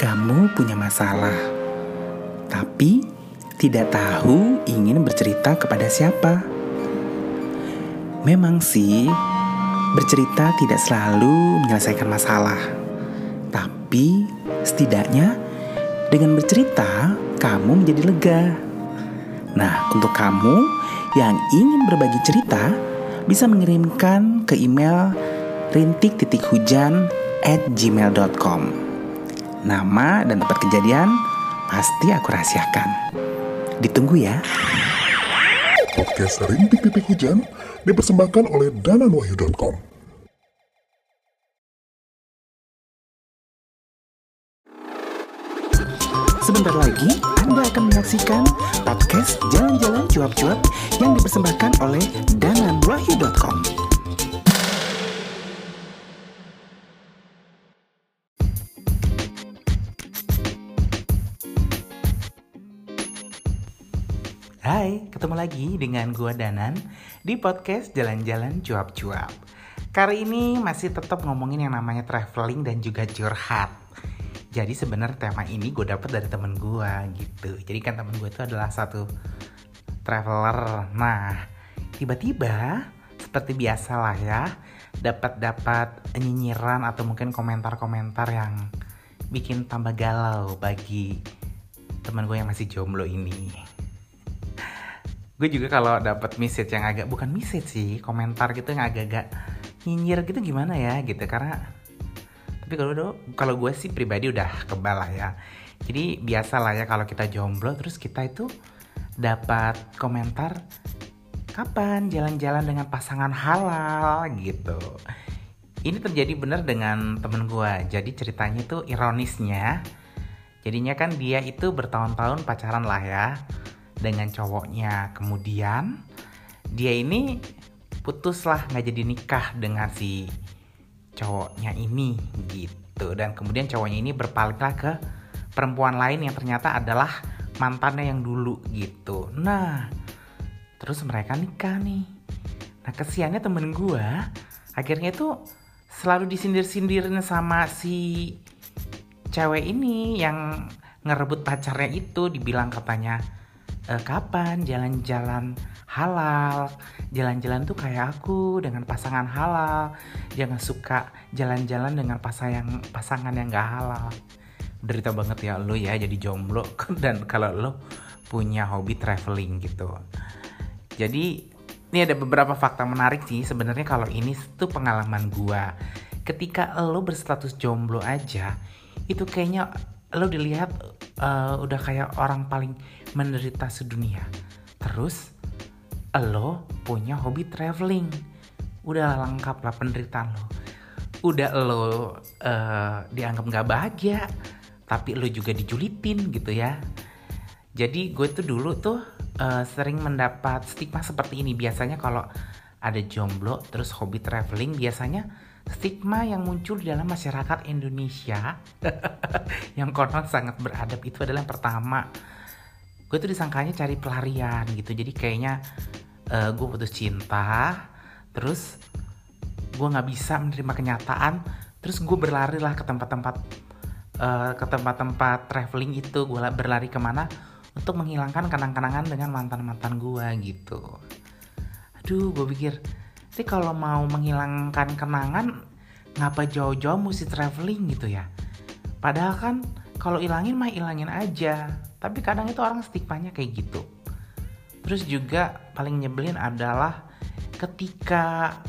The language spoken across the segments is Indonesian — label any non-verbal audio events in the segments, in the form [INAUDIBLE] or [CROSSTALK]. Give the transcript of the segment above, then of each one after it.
Kamu punya masalah, tapi tidak tahu ingin bercerita kepada siapa. Memang sih, bercerita tidak selalu menyelesaikan masalah, tapi setidaknya dengan bercerita kamu menjadi lega. Nah, untuk kamu yang ingin berbagi cerita, bisa mengirimkan ke email rintik-hujan at gmail.com. Nama dan tempat kejadian pasti aku rahasiakan. Ditunggu ya. Podcast Rintik Titik Hujan dipersembahkan oleh dananwahyu.com. Sebentar lagi Anda akan menyaksikan podcast Jalan-Jalan Cuap-Cuap yang dipersembahkan oleh dananwahyu.com. ketemu lagi dengan gua Danan di podcast Jalan-Jalan Cuap-Cuap. Kali ini masih tetap ngomongin yang namanya traveling dan juga curhat. Jadi sebenarnya tema ini gue dapet dari temen gue gitu. Jadi kan temen gue itu adalah satu traveler. Nah, tiba-tiba seperti biasa lah ya, dapat-dapat nyinyiran atau mungkin komentar-komentar yang bikin tambah galau bagi teman gue yang masih jomblo ini. Gue juga kalau dapat message yang agak bukan message sih, komentar gitu yang agak-agak nyinyir gitu gimana ya gitu. Karena tapi kalau kalau gue sih pribadi udah kebal lah ya. Jadi biasa lah ya kalau kita jomblo terus kita itu dapat komentar kapan jalan-jalan dengan pasangan halal? gitu. Ini terjadi bener dengan temen gue jadi ceritanya itu ironisnya jadinya kan dia itu bertahun-tahun pacaran lah ya dengan cowoknya. Kemudian dia ini putus lah nggak jadi nikah dengan si cowoknya ini gitu. Dan kemudian cowoknya ini berpalinglah ke perempuan lain yang ternyata adalah mantannya yang dulu gitu. Nah terus mereka nikah nih. Nah kesiannya temen gue akhirnya tuh selalu disindir-sindirin sama si cewek ini yang ngerebut pacarnya itu dibilang katanya e, kapan? Jalan-jalan halal. Jalan-jalan tuh kayak aku dengan pasangan halal. Jangan suka jalan-jalan dengan pasangan pasangan yang gak halal. Derita banget ya lo ya jadi jomblo. [LAUGHS] Dan kalau lo punya hobi traveling gitu. Jadi ini ada beberapa fakta menarik sih sebenarnya kalau ini tuh pengalaman gua. Ketika lo berstatus jomblo aja itu kayaknya lo dilihat uh, udah kayak orang paling menderita sedunia. Terus lo punya hobi traveling. Udah lengkap lah penderitaan lo. Udah lo uh, dianggap nggak bahagia tapi lo juga dijulitin gitu ya. Jadi gue tuh dulu tuh uh, sering mendapat stigma seperti ini. Biasanya kalau ada jomblo terus hobi traveling biasanya stigma yang muncul di dalam masyarakat Indonesia [LAUGHS] yang konon sangat beradab itu adalah yang pertama gue tuh disangkanya cari pelarian gitu. Jadi kayaknya uh, gue putus cinta terus gue nggak bisa menerima kenyataan terus gue berlari lah ke tempat-tempat uh, ke tempat-tempat traveling itu. Gue berlari ke mana untuk menghilangkan kenang-kenangan dengan mantan-mantan gue gitu. Aduh gue pikir tapi kalau mau menghilangkan kenangan ngapa jauh-jauh mesti traveling gitu ya? Padahal kan kalau ilangin mah ilangin aja. Tapi kadang itu orang stigmanya kayak gitu. Terus juga paling nyebelin adalah ketika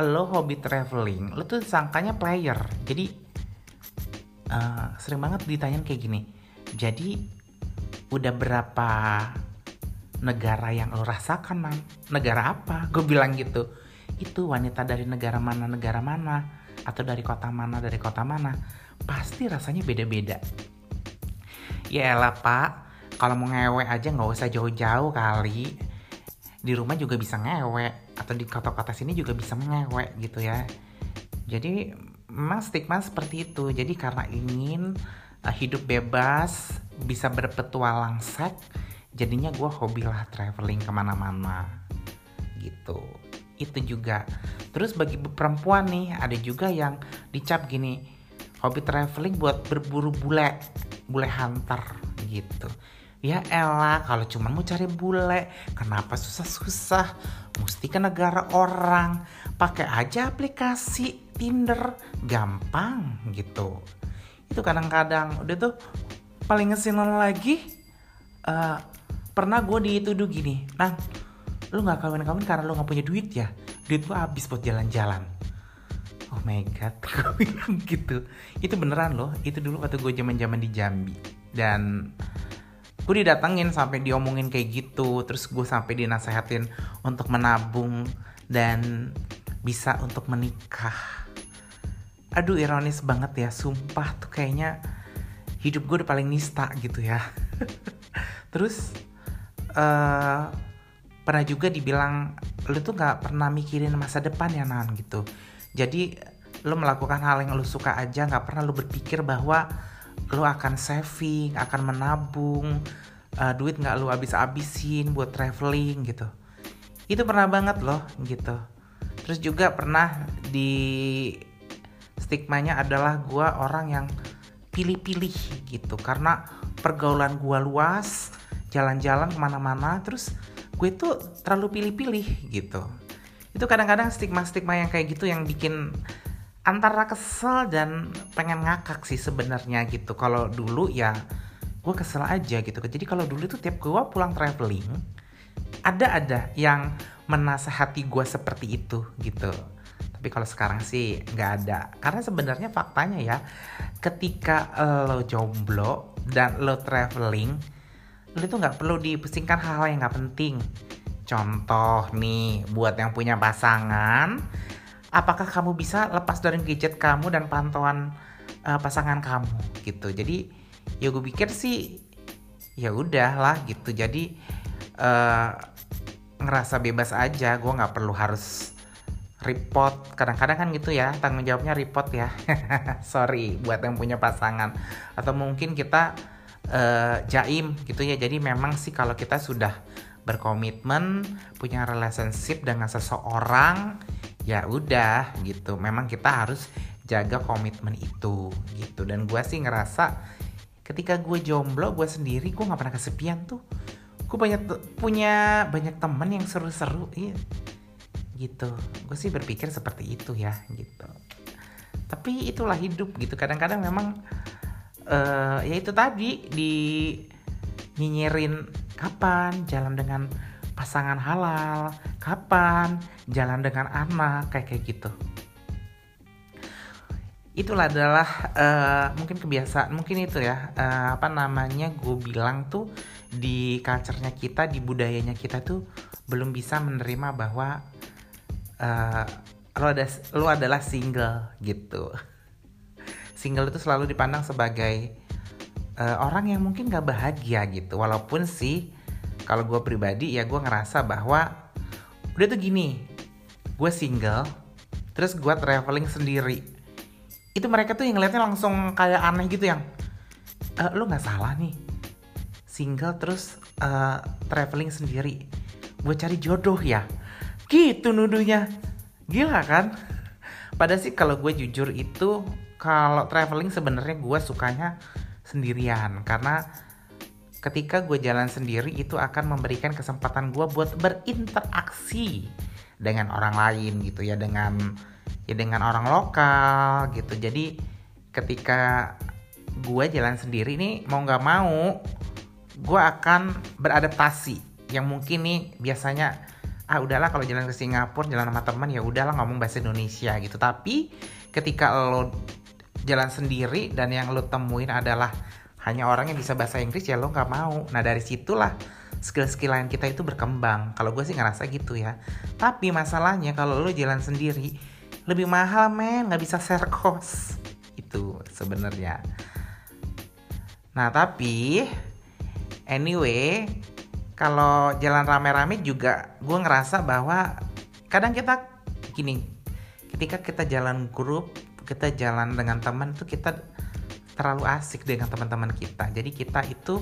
lo hobi traveling lo tuh sangkanya player. Jadi uh, sering banget ditanyain kayak gini. Jadi udah berapa negara yang lo rasakan man negara apa? Gue bilang gitu. Itu wanita dari negara mana negara mana atau dari kota mana dari kota mana? Pasti rasanya beda-beda. Ya elah pak. Kalau mau ngewe aja nggak usah jauh-jauh kali. Di rumah juga bisa ngewe atau di kota-kota sini juga bisa ngewe gitu ya. Jadi memang stigma seperti itu. Jadi karena ingin uh, hidup bebas bisa berpetualang seks jadinya gue hobi lah traveling ke mana-mana gitu. Itu juga. Terus bagi perempuan nih ada juga yang dicap gini hobi traveling buat berburu bule bule hunter gitu. Ya elah kalau cuma mau cari bule kenapa susah-susah? Mesti ke negara orang. Pakai aja aplikasi Tinder gampang gitu. Itu kadang-kadang udah tuh paling ngeselin lagi uh, pernah gue dituduh gini nah lu nggak kawin-kawin karena lu nggak punya duit ya? Duit lu habis buat jalan-jalan. Oh my god [LAUGHS] gue gitu. Itu beneran loh itu dulu waktu gue zaman zaman di Jambi. Dan gue didatengin sampai diomongin kayak gitu terus gue sampai dinasehatin untuk menabung dan bisa untuk menikah. Aduh ironis banget ya sumpah tuh kayaknya hidup gue udah paling nista gitu ya. [LAUGHS] Terus uh, pernah juga dibilang lu tuh nggak pernah mikirin masa depan ya nan gitu. Jadi lu melakukan hal yang lu suka aja nggak pernah lu berpikir bahwa lu akan saving akan menabung uh, duit nggak lu habis-habisin buat traveling gitu. Itu pernah banget loh gitu. Terus juga pernah di stigmanya adalah gua orang yang pilih-pilih gitu. Karena pergaulan gua luas jalan-jalan ke mana-mana terus gue tuh terlalu pilih-pilih gitu. Itu kadang-kadang stigma-stigma yang kayak gitu yang bikin antara kesel dan pengen ngakak sih sebenarnya gitu. Kalau dulu ya gue kesel aja gitu. Jadi kalau dulu tuh tiap gue pulang traveling ada ada yang menasehati gue seperti itu gitu. Tapi kalau sekarang sih nggak ada. Karena sebenarnya faktanya ya ketika lo jomblo dan lo traveling lu tuh nggak perlu dipusingkan hal-hal yang nggak penting. Contoh nih buat yang punya pasangan apakah kamu bisa lepas dari gadget kamu dan pantauan uh, pasangan kamu? Gitu. Jadi ya gue pikir sih ya udahlah gitu. Jadi uh, ngerasa bebas aja. Gue nggak perlu harus report. Kadang-kadang kan gitu ya tanggung jawabnya report ya. [LAUGHS] Sorry buat yang punya pasangan. Atau mungkin kita uh, jaim gitu ya. Jadi memang sih kalau kita sudah berkomitmen punya relationship dengan seseorang ya udah gitu. Memang kita harus jaga komitmen itu gitu. Dan gue sih ngerasa ketika gue jomblo gue sendiri gue nggak pernah kesepian tuh. Gue banyak punya banyak temen yang seru-seru iya. Gitu. Gue sih berpikir seperti itu ya gitu. Tapi itulah hidup gitu. Kadang-kadang memang uh, ya itu tadi di nyinyirin kapan jalan dengan pasangan halal, kapan jalan dengan anak kayak kayak gitu. Itulah adalah uh, mungkin kebiasaan, mungkin itu ya uh, apa namanya gue bilang tuh di culture-nya kita, di budayanya kita tuh belum bisa menerima bahwa uh, lo ada lo adalah single gitu single itu selalu dipandang sebagai uh, orang yang mungkin gak bahagia gitu. Walaupun sih kalau gue pribadi ya gue ngerasa bahwa udah tuh gini gue single terus gue traveling sendiri. Itu mereka tuh yang ngeliatnya langsung kayak aneh gitu yang e, lu nggak salah nih. Single terus uh, traveling sendiri. Gue cari jodoh ya. Gitu nuduhnya. Gila kan? Pada sih kalau gue jujur itu kalau traveling sebenarnya gue sukanya sendirian. Karena ketika gue jalan sendiri itu akan memberikan kesempatan gue buat berinteraksi dengan orang lain gitu ya dengan ya dengan orang lokal gitu. Jadi ketika gue jalan sendiri nih mau nggak mau gue akan beradaptasi. Yang mungkin nih biasanya ah udahlah kalau jalan ke Singapura jalan sama teman ya udahlah ngomong bahasa Indonesia gitu. Tapi ketika lo jalan sendiri dan yang lo temuin adalah hanya orang yang bisa bahasa Inggris ya lo nggak mau. Nah dari situlah skill-skill lain kita itu berkembang. Kalau gue sih ngerasa gitu ya. Tapi masalahnya kalau lo jalan sendiri lebih mahal men. Nggak bisa share cost. Itu sebenarnya. Nah tapi anyway kalau jalan rame-rame juga gue ngerasa bahwa kadang kita gini ketika kita jalan grup kita jalan dengan teman tuh kita terlalu asik dengan teman-teman kita. Jadi kita itu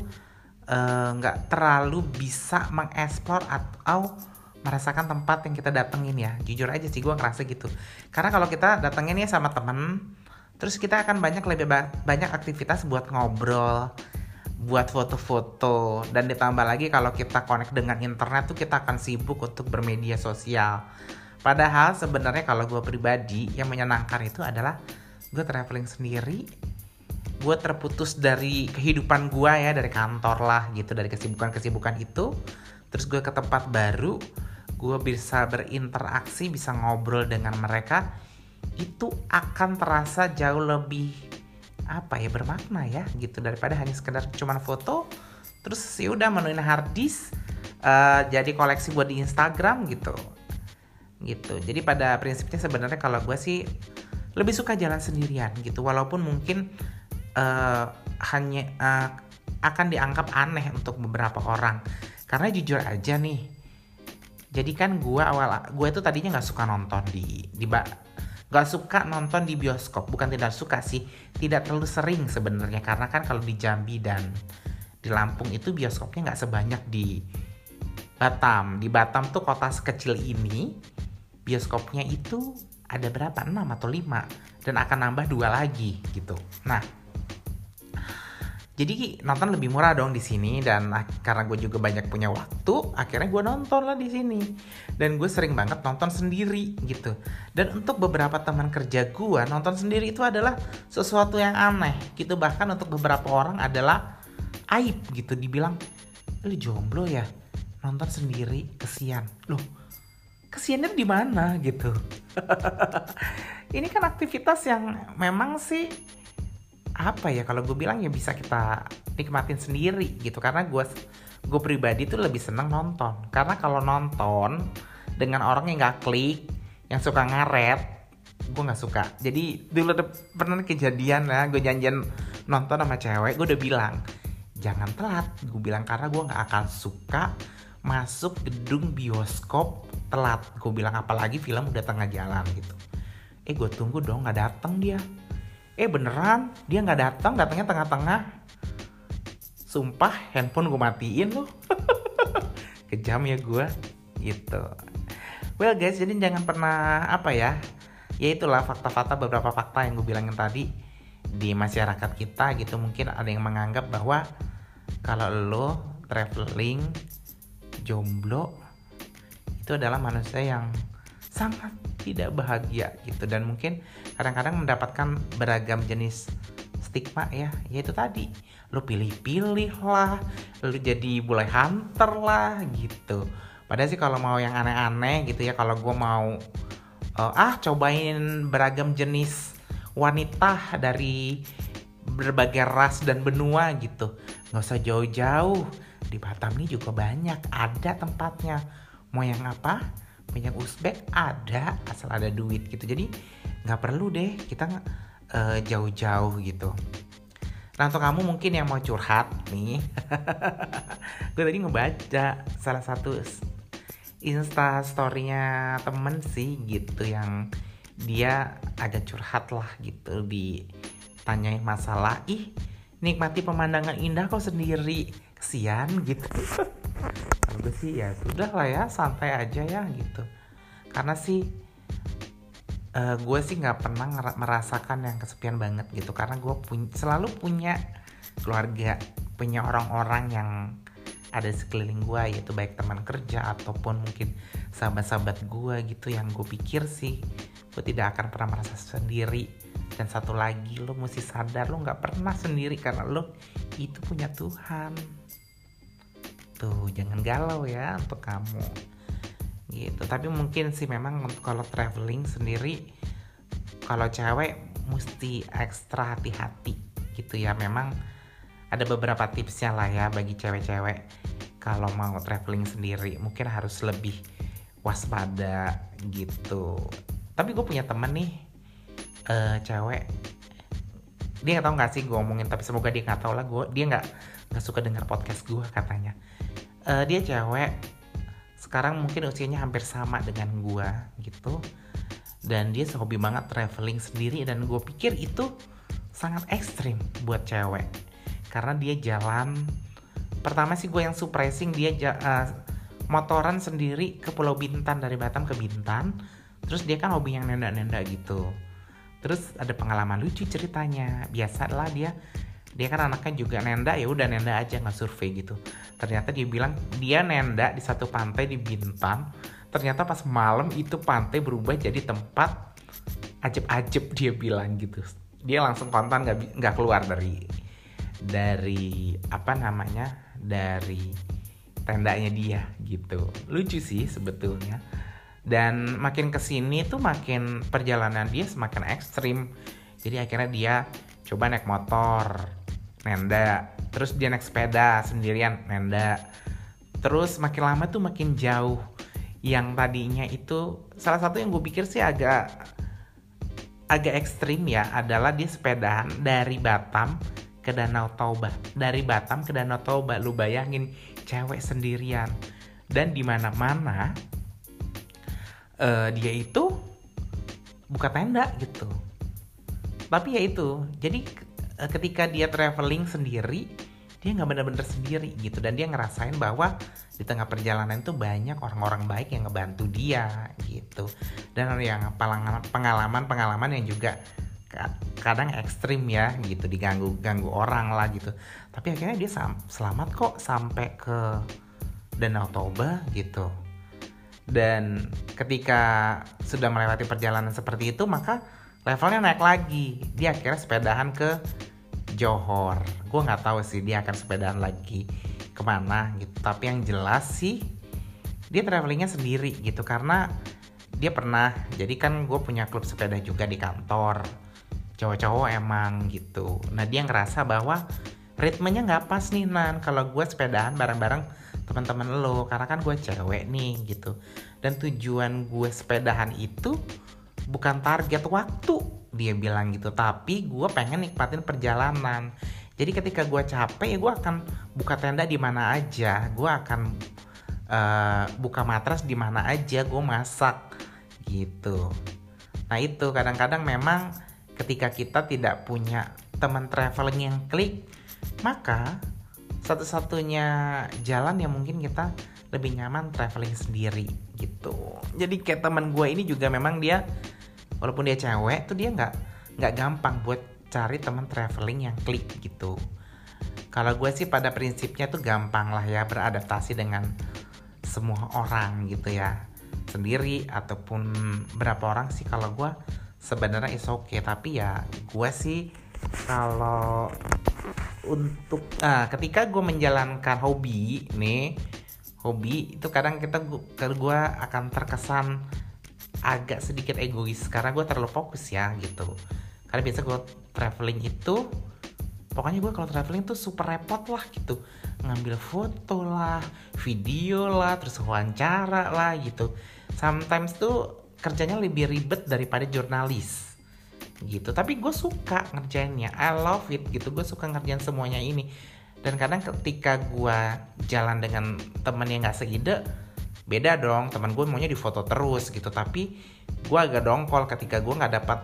eh, nggak uh, terlalu bisa mengeksplor atau merasakan tempat yang kita datengin ya. Jujur aja sih gue ngerasa gitu. Karena kalau kita datengin ya sama temen terus kita akan banyak lebih ba banyak aktivitas buat ngobrol buat foto-foto. Dan ditambah lagi kalau kita connect dengan internet tuh kita akan sibuk untuk bermedia sosial padahal sebenarnya kalau gue pribadi yang menyenangkan itu adalah gue traveling sendiri. Gue terputus dari kehidupan gue ya dari kantor lah gitu dari kesibukan-kesibukan itu. Terus gue ke tempat baru gue bisa berinteraksi bisa ngobrol dengan mereka. Itu akan terasa jauh lebih apa ya bermakna ya gitu. Daripada hanya sekedar cuman foto terus ya udah menuin hard disk uh, jadi koleksi buat di Instagram gitu gitu. Jadi pada prinsipnya sebenarnya kalau gue sih lebih suka jalan sendirian gitu. Walaupun mungkin uh, hanya uh, akan dianggap aneh untuk beberapa orang. Karena jujur aja nih jadi kan gue awal gue itu tadinya nggak suka nonton di di nggak suka nonton di bioskop. Bukan tidak suka sih tidak terlalu sering sebenarnya. Karena kan kalau di Jambi dan di Lampung itu bioskopnya nggak sebanyak di Batam. Di Batam tuh kota sekecil ini bioskopnya itu ada berapa? 6 atau 5 dan akan nambah dua lagi gitu. Nah jadi nonton lebih murah dong di sini dan karena gue juga banyak punya waktu akhirnya gue nonton lah di sini. Dan gue sering banget nonton sendiri gitu. Dan untuk beberapa teman kerja gue nonton sendiri itu adalah sesuatu yang aneh gitu. Bahkan untuk beberapa orang adalah aib gitu. Dibilang lu jomblo ya? Nonton sendiri? Kesian. Loh kesiannya di mana gitu. [LAUGHS] Ini kan aktivitas yang memang sih apa ya kalau gue bilang ya bisa kita nikmatin sendiri gitu. Karena gue gue pribadi tuh lebih seneng nonton. Karena kalau nonton dengan orang yang nggak klik yang suka ngaret gue nggak suka. Jadi dulu ada pernah kejadian ya gue janjian nonton sama cewek gue udah bilang jangan telat. Gue bilang karena gue nggak akan suka masuk gedung bioskop telat. Gue bilang apalagi film udah tengah jalan gitu. Eh gue tunggu dong nggak datang dia. Eh beneran? Dia nggak datang datangnya tengah-tengah? Sumpah handphone gue matiin loh [LAUGHS] kejam ya gue gitu. Well guys jadi jangan pernah apa ya ya itulah fakta-fakta beberapa fakta yang gue bilangin tadi di masyarakat kita gitu. Mungkin ada yang menganggap bahwa kalau lo traveling jomblo itu adalah manusia yang sangat tidak bahagia gitu. Dan mungkin kadang-kadang mendapatkan beragam jenis stigma ya yaitu tadi lu pilih-pilih lah lu jadi boleh hunter lah gitu. Padahal sih kalau mau yang aneh-aneh gitu ya kalau gue mau uh, ah cobain beragam jenis wanita dari berbagai ras dan benua gitu. Nggak usah jauh-jauh di Batam ini juga banyak ada tempatnya mau yang apa? Minyak Uzbek? Ada asal ada duit gitu. Jadi nggak perlu deh kita uh, jauh-jauh gitu. Nah untuk kamu mungkin yang mau curhat nih. [LAUGHS] Gue tadi ngebaca salah satu insta storynya temen sih gitu yang dia agak curhat lah gitu ditanyain masalah. Ih nikmati pemandangan indah kok sendiri kesian gitu. [LAUGHS] Gue sih ya sudah lah ya santai aja ya gitu. Karena sih uh, gue sih nggak pernah merasakan yang kesepian banget gitu. Karena gue pun selalu punya keluarga punya orang-orang yang ada sekeliling gue yaitu baik teman kerja ataupun mungkin sahabat-sahabat gue gitu yang gue pikir sih gue tidak akan pernah merasa sendiri. Dan satu lagi lo mesti sadar lo nggak pernah sendiri karena lo itu punya Tuhan tuh jangan galau ya untuk kamu. Gitu. Tapi mungkin sih memang kalau traveling sendiri kalau cewek mesti ekstra hati-hati gitu ya. Memang ada beberapa tipsnya lah ya bagi cewek-cewek kalau mau traveling sendiri. Mungkin harus lebih waspada gitu. Tapi gue punya temen nih uh, cewek. Dia nggak tahu nggak sih gue ngomongin tapi semoga dia nggak tahu lah. Gue dia nggak nggak suka dengar podcast gue katanya uh, dia cewek. Sekarang mungkin usianya hampir sama dengan gue gitu. Dan dia hobi banget traveling sendiri dan gue pikir itu sangat ekstrim buat cewek. Karena dia jalan pertama sih gue yang surprising dia uh, motoran sendiri ke Pulau Bintan dari Batam ke Bintan. Terus dia kan hobi yang nenda-nenda gitu. Terus ada pengalaman lucu ceritanya. Biasalah dia dia kan anaknya juga nenda ya udah nenda aja nggak survei gitu. Ternyata dia bilang dia nenda di satu pantai di Bintan. Ternyata pas malam itu pantai berubah jadi tempat ajeb-ajeb dia bilang gitu. Dia langsung kontan nggak nggak keluar dari dari apa namanya dari tendanya dia gitu. Lucu sih sebetulnya. Dan makin ke sini tuh makin perjalanan dia semakin ekstrim. Jadi akhirnya dia coba naik motor nenda. Terus dia naik sepeda sendirian nenda. Terus makin lama tuh makin jauh. Yang tadinya itu salah satu yang gue pikir sih agak agak ekstrim ya adalah dia sepedahan dari Batam ke Danau Toba. Dari Batam ke Danau Toba lu bayangin cewek sendirian. Dan di mana-mana uh, dia itu buka tenda gitu. Tapi ya itu jadi uh, ketika dia traveling sendiri dia nggak bener-bener sendiri gitu. Dan dia ngerasain bahwa di tengah perjalanan itu banyak orang-orang baik yang ngebantu dia gitu. Dan yang pengalaman-pengalaman yang juga kadang ekstrim ya gitu diganggu ganggu orang lah gitu. Tapi akhirnya dia selamat kok sampai ke Danau Toba gitu. Dan ketika sudah melewati perjalanan seperti itu maka levelnya naik lagi. Dia akhirnya sepedahan ke Johor. Gue nggak tahu sih dia akan sepedahan lagi ke mana gitu. Tapi yang jelas sih dia travelingnya sendiri gitu. Karena dia pernah jadi kan gue punya klub sepeda juga di kantor. Cowok-cowok emang gitu. Nah dia ngerasa bahwa ritmenya nggak pas nih nan. Kalau gue sepedahan bareng-bareng teman-teman lo. Karena kan gue cewek nih gitu. Dan tujuan gue sepedahan itu bukan target waktu. Dia bilang gitu tapi gue pengen nikmatin perjalanan. Jadi ketika gue capek ya gue akan buka tenda di mana aja. Gue akan uh, buka matras di mana aja gue masak. Gitu. Nah itu kadang-kadang memang ketika kita tidak punya teman traveling yang klik maka satu-satunya jalan yang mungkin kita lebih nyaman traveling sendiri gitu. Jadi kayak teman gue ini juga memang dia walaupun dia cewek tuh dia nggak nggak gampang buat cari teman traveling yang klik gitu kalau gue sih pada prinsipnya tuh gampang lah ya beradaptasi dengan semua orang gitu ya sendiri ataupun berapa orang sih kalau gue sebenarnya is oke okay. tapi ya gue sih kalau untuk ah ketika gue menjalankan hobi nih hobi itu kadang kita gue akan terkesan agak sedikit egois karena gue terlalu fokus ya gitu. Karena biasa gue traveling itu pokoknya gue kalau traveling tuh super repot lah gitu. Ngambil foto lah video lah terus wawancara lah gitu. Sometimes tuh kerjanya lebih ribet daripada jurnalis gitu. Tapi gue suka ngerjainnya I love it gitu. Gue suka ngerjain semuanya ini. Dan kadang ketika gue jalan dengan temen yang gak seide beda dong teman gue maunya di foto terus gitu. Tapi gue agak dongkol ketika gue nggak dapat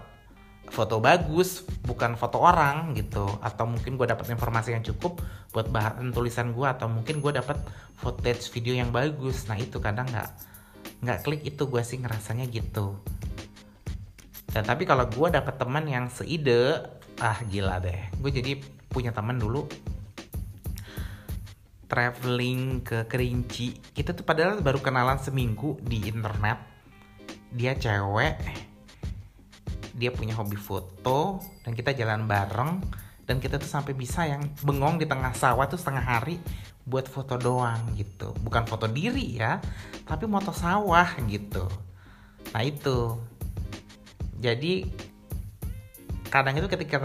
foto bagus bukan foto orang gitu. Atau mungkin gue dapat informasi yang cukup buat bahan tulisan gue atau mungkin gue dapat footage video yang bagus. Nah itu kadang nggak nggak klik itu gue sih ngerasanya gitu. Dan tapi kalau gue dapet teman yang seide ah gila deh. Gue jadi punya teman dulu traveling ke Kerinci. Kita tuh padahal baru kenalan seminggu di internet. Dia cewek. Dia punya hobi foto. Dan kita jalan bareng. Dan kita tuh sampai bisa yang bengong di tengah sawah tuh setengah hari buat foto doang gitu. Bukan foto diri ya tapi moto sawah gitu. Nah itu. Jadi kadang itu ketika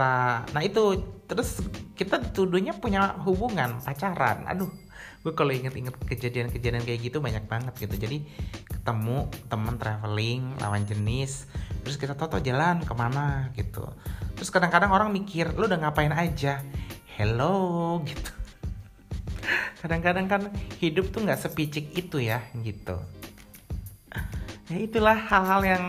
nah itu terus kita tuduhnya punya hubungan pacaran. Aduh gue kalau inget-inget kejadian-kejadian kayak gitu banyak banget gitu. Jadi ketemu temen traveling lawan jenis terus kita toto jalan ke mana gitu. Terus kadang-kadang orang mikir lu udah ngapain aja? Hello [LAUGHS] gitu. Kadang-kadang kan hidup tuh nggak sepicik itu ya gitu. Ya itulah hal-hal yang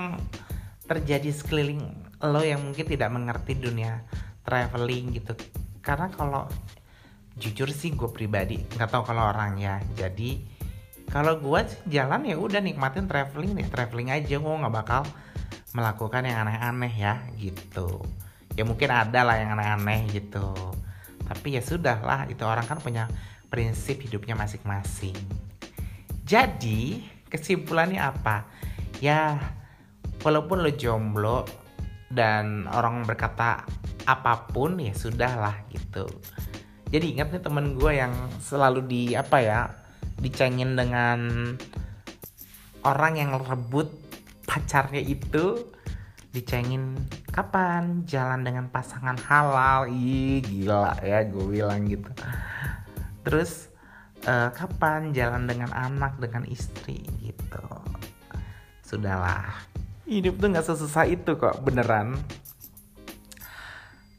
terjadi sekeliling lo yang mungkin tidak mengerti dunia traveling gitu. Karena kalau jujur sih gue pribadi nggak tahu kalau orang ya jadi kalau gue jalan ya udah nikmatin traveling nih. Traveling aja gue nggak bakal melakukan yang aneh-aneh ya gitu. Ya mungkin ada lah yang aneh-aneh gitu. Tapi ya sudah lah itu orang kan punya prinsip hidupnya masing-masing. Jadi kesimpulannya apa? Ya walaupun lo jomblo dan orang berkata apa pun ya sudah lah gitu. Jadi ingat nih temen gue yang selalu di apa ya dicengin dengan orang yang rebut pacarnya itu dicengin kapan jalan dengan pasangan halal? Ih gila ya gue bilang gitu. Terus uh, kapan jalan dengan anak dengan istri? Gitu. Sudahlah hidup tuh nggak sesusah itu kok beneran.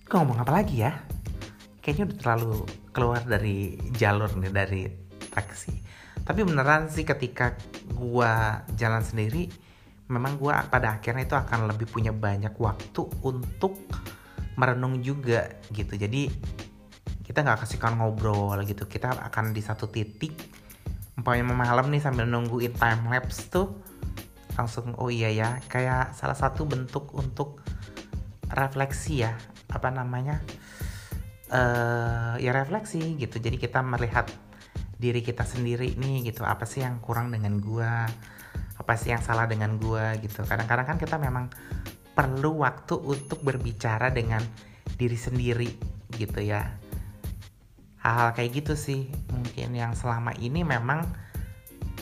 Gue ngomong apa lagi ya? Kayaknya udah terlalu keluar dari jalur nih dari taksi. Tapi beneran sih ketika gua jalan sendiri memang gua pada akhirnya itu akan lebih punya banyak waktu untuk merenung juga gitu. Jadi kita nggak kasihkan ngobrol gitu. Kita akan di satu titik umpamanya malam nih sambil nungguin time lapse tuh langsung oh iya ya kayak salah satu bentuk untuk refleksi ya apa namanya uh, ya refleksi gitu. Jadi kita melihat diri kita sendiri nih gitu apa sih yang kurang dengan gua apa sih yang salah dengan gua gitu. Kadang-kadang kan kita memang perlu waktu untuk berbicara dengan diri sendiri gitu ya. Hal-hal kayak gitu sih mungkin yang selama ini memang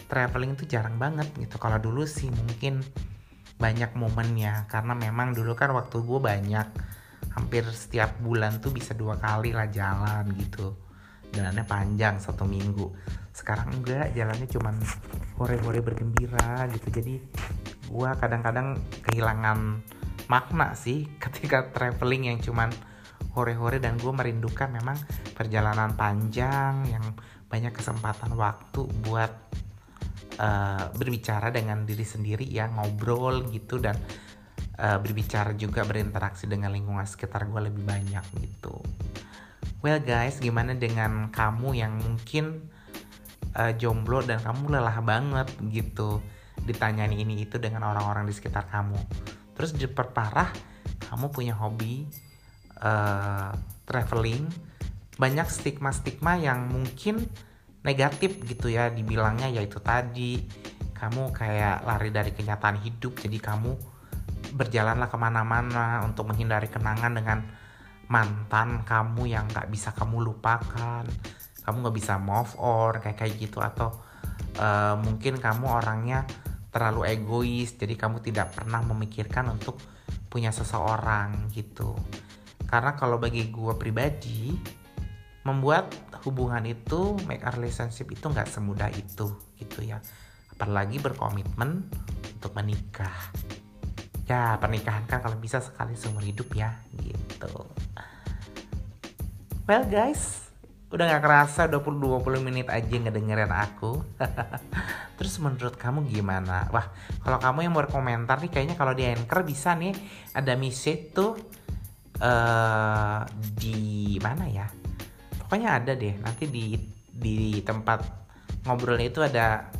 traveling itu jarang banget gitu. Kalau dulu sih mungkin banyak momennya karena memang dulu kan waktu gue banyak hampir setiap bulan tuh bisa dua kali lah jalan gitu. Jalannya panjang satu minggu. Sekarang enggak jalannya cuman hore-hore bergembira gitu. Jadi gua kadang-kadang kehilangan makna sih [LAUGHS] ketika traveling yang cuman hore-hore dan gue merindukan memang perjalanan panjang yang banyak kesempatan waktu buat uh, berbicara dengan diri sendiri ya ngobrol gitu dan uh, berbicara juga berinteraksi dengan lingkungan sekitar gue lebih banyak gitu Well guys, gimana dengan kamu yang mungkin uh, jomblo dan kamu lelah banget gitu ditanyain ini itu dengan orang-orang di sekitar kamu. Terus diperparah, kamu punya hobi uh, traveling, banyak stigma-stigma yang mungkin negatif gitu ya dibilangnya yaitu tadi kamu kayak lari dari kenyataan hidup jadi kamu berjalanlah ke mana-mana untuk menghindari kenangan dengan mantan kamu yang gak bisa kamu lupakan kamu gak bisa move on kayak kayak gitu. Atau uh, mungkin kamu orangnya terlalu egois jadi kamu tidak pernah memikirkan untuk punya seseorang gitu. Karena kalau bagi gue pribadi membuat hubungan itu make a relationship itu nggak semudah itu gitu ya. Apalagi berkomitmen untuk menikah. Ya pernikahan kan kalau bisa sekali seumur hidup ya gitu. Well guys udah gak kerasa 20-20 menit aja ngedengerin aku. [LAUGHS] Terus menurut kamu gimana? Wah kalau kamu yang mau berkomentar nih kayaknya kalau di anchor bisa nih ada message tuh uh, di mana ya pokoknya ada deh nanti di di tempat ngobrolnya itu ada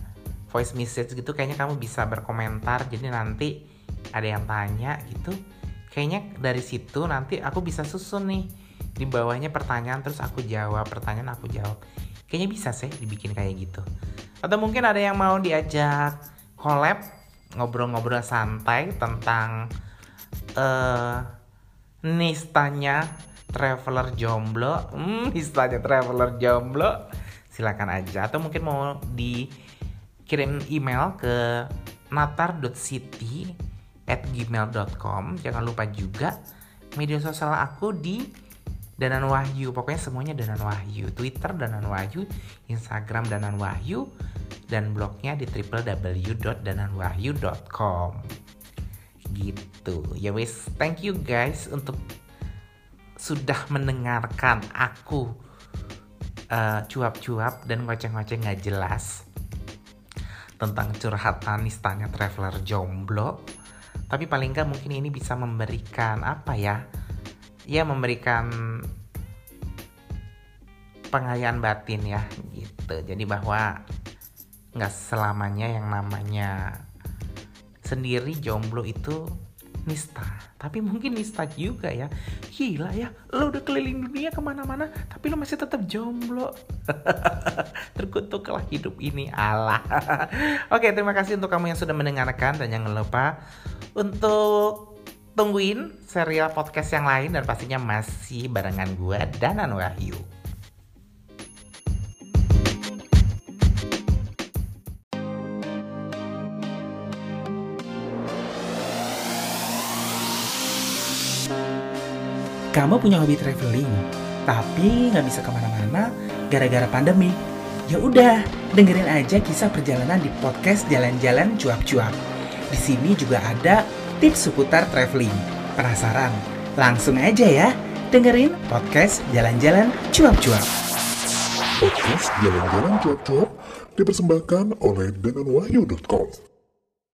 voice message gitu kayaknya kamu bisa berkomentar jadi nanti ada yang tanya gitu. Kayaknya dari situ nanti aku bisa susun nih di bawahnya pertanyaan terus aku jawab pertanyaan aku jawab. Kayaknya bisa sih dibikin kayak gitu. Atau mungkin ada yang mau diajak collab ngobrol-ngobrol santai tentang uh, nistanya traveler jomblo. Hmm, [LAUGHS] nistanya traveler jomblo. Silakan aja. Atau mungkin mau dikirim email ke natar.city at gmail.com jangan lupa juga media sosial aku di Danan Wahyu. Pokoknya semuanya Danan Wahyu. Twitter Danan Wahyu. Instagram Danan Wahyu. Dan blognya di www.dananwahyu.com gitu. Ya wis thank you guys untuk sudah mendengarkan aku uh, cuap-cuap dan ngoceh-ngoceh nggak jelas tentang curhatan istana traveler jomblo. Tapi paling nggak mungkin ini bisa memberikan apa ya ya memberikan pengayaan batin ya gitu. Jadi bahwa nggak selamanya yang namanya sendiri jomblo itu nista. Tapi mungkin nista juga ya. Gila ya lo udah keliling dunia ke mana-mana tapi lo masih tetap jomblo. [LAUGHS] Terkutuklah hidup ini Allah. [LAUGHS] Oke terima kasih untuk kamu yang sudah mendengarkan dan jangan lupa untuk tungguin serial podcast yang lain dan pastinya masih barengan gue Danan Wahyu Kamu punya hobi traveling, tapi nggak bisa ke mana-mana gara-gara pandemi. Ya udah, dengerin aja kisah perjalanan di podcast Jalan-Jalan Cuap-Cuap. Di sini juga ada tips seputar traveling. Penasaran? Langsung aja ya, dengerin podcast Jalan-Jalan Cuap-Cuap. Podcast Jalan-Jalan Cuap-Cuap dipersembahkan oleh denanwahyu.com.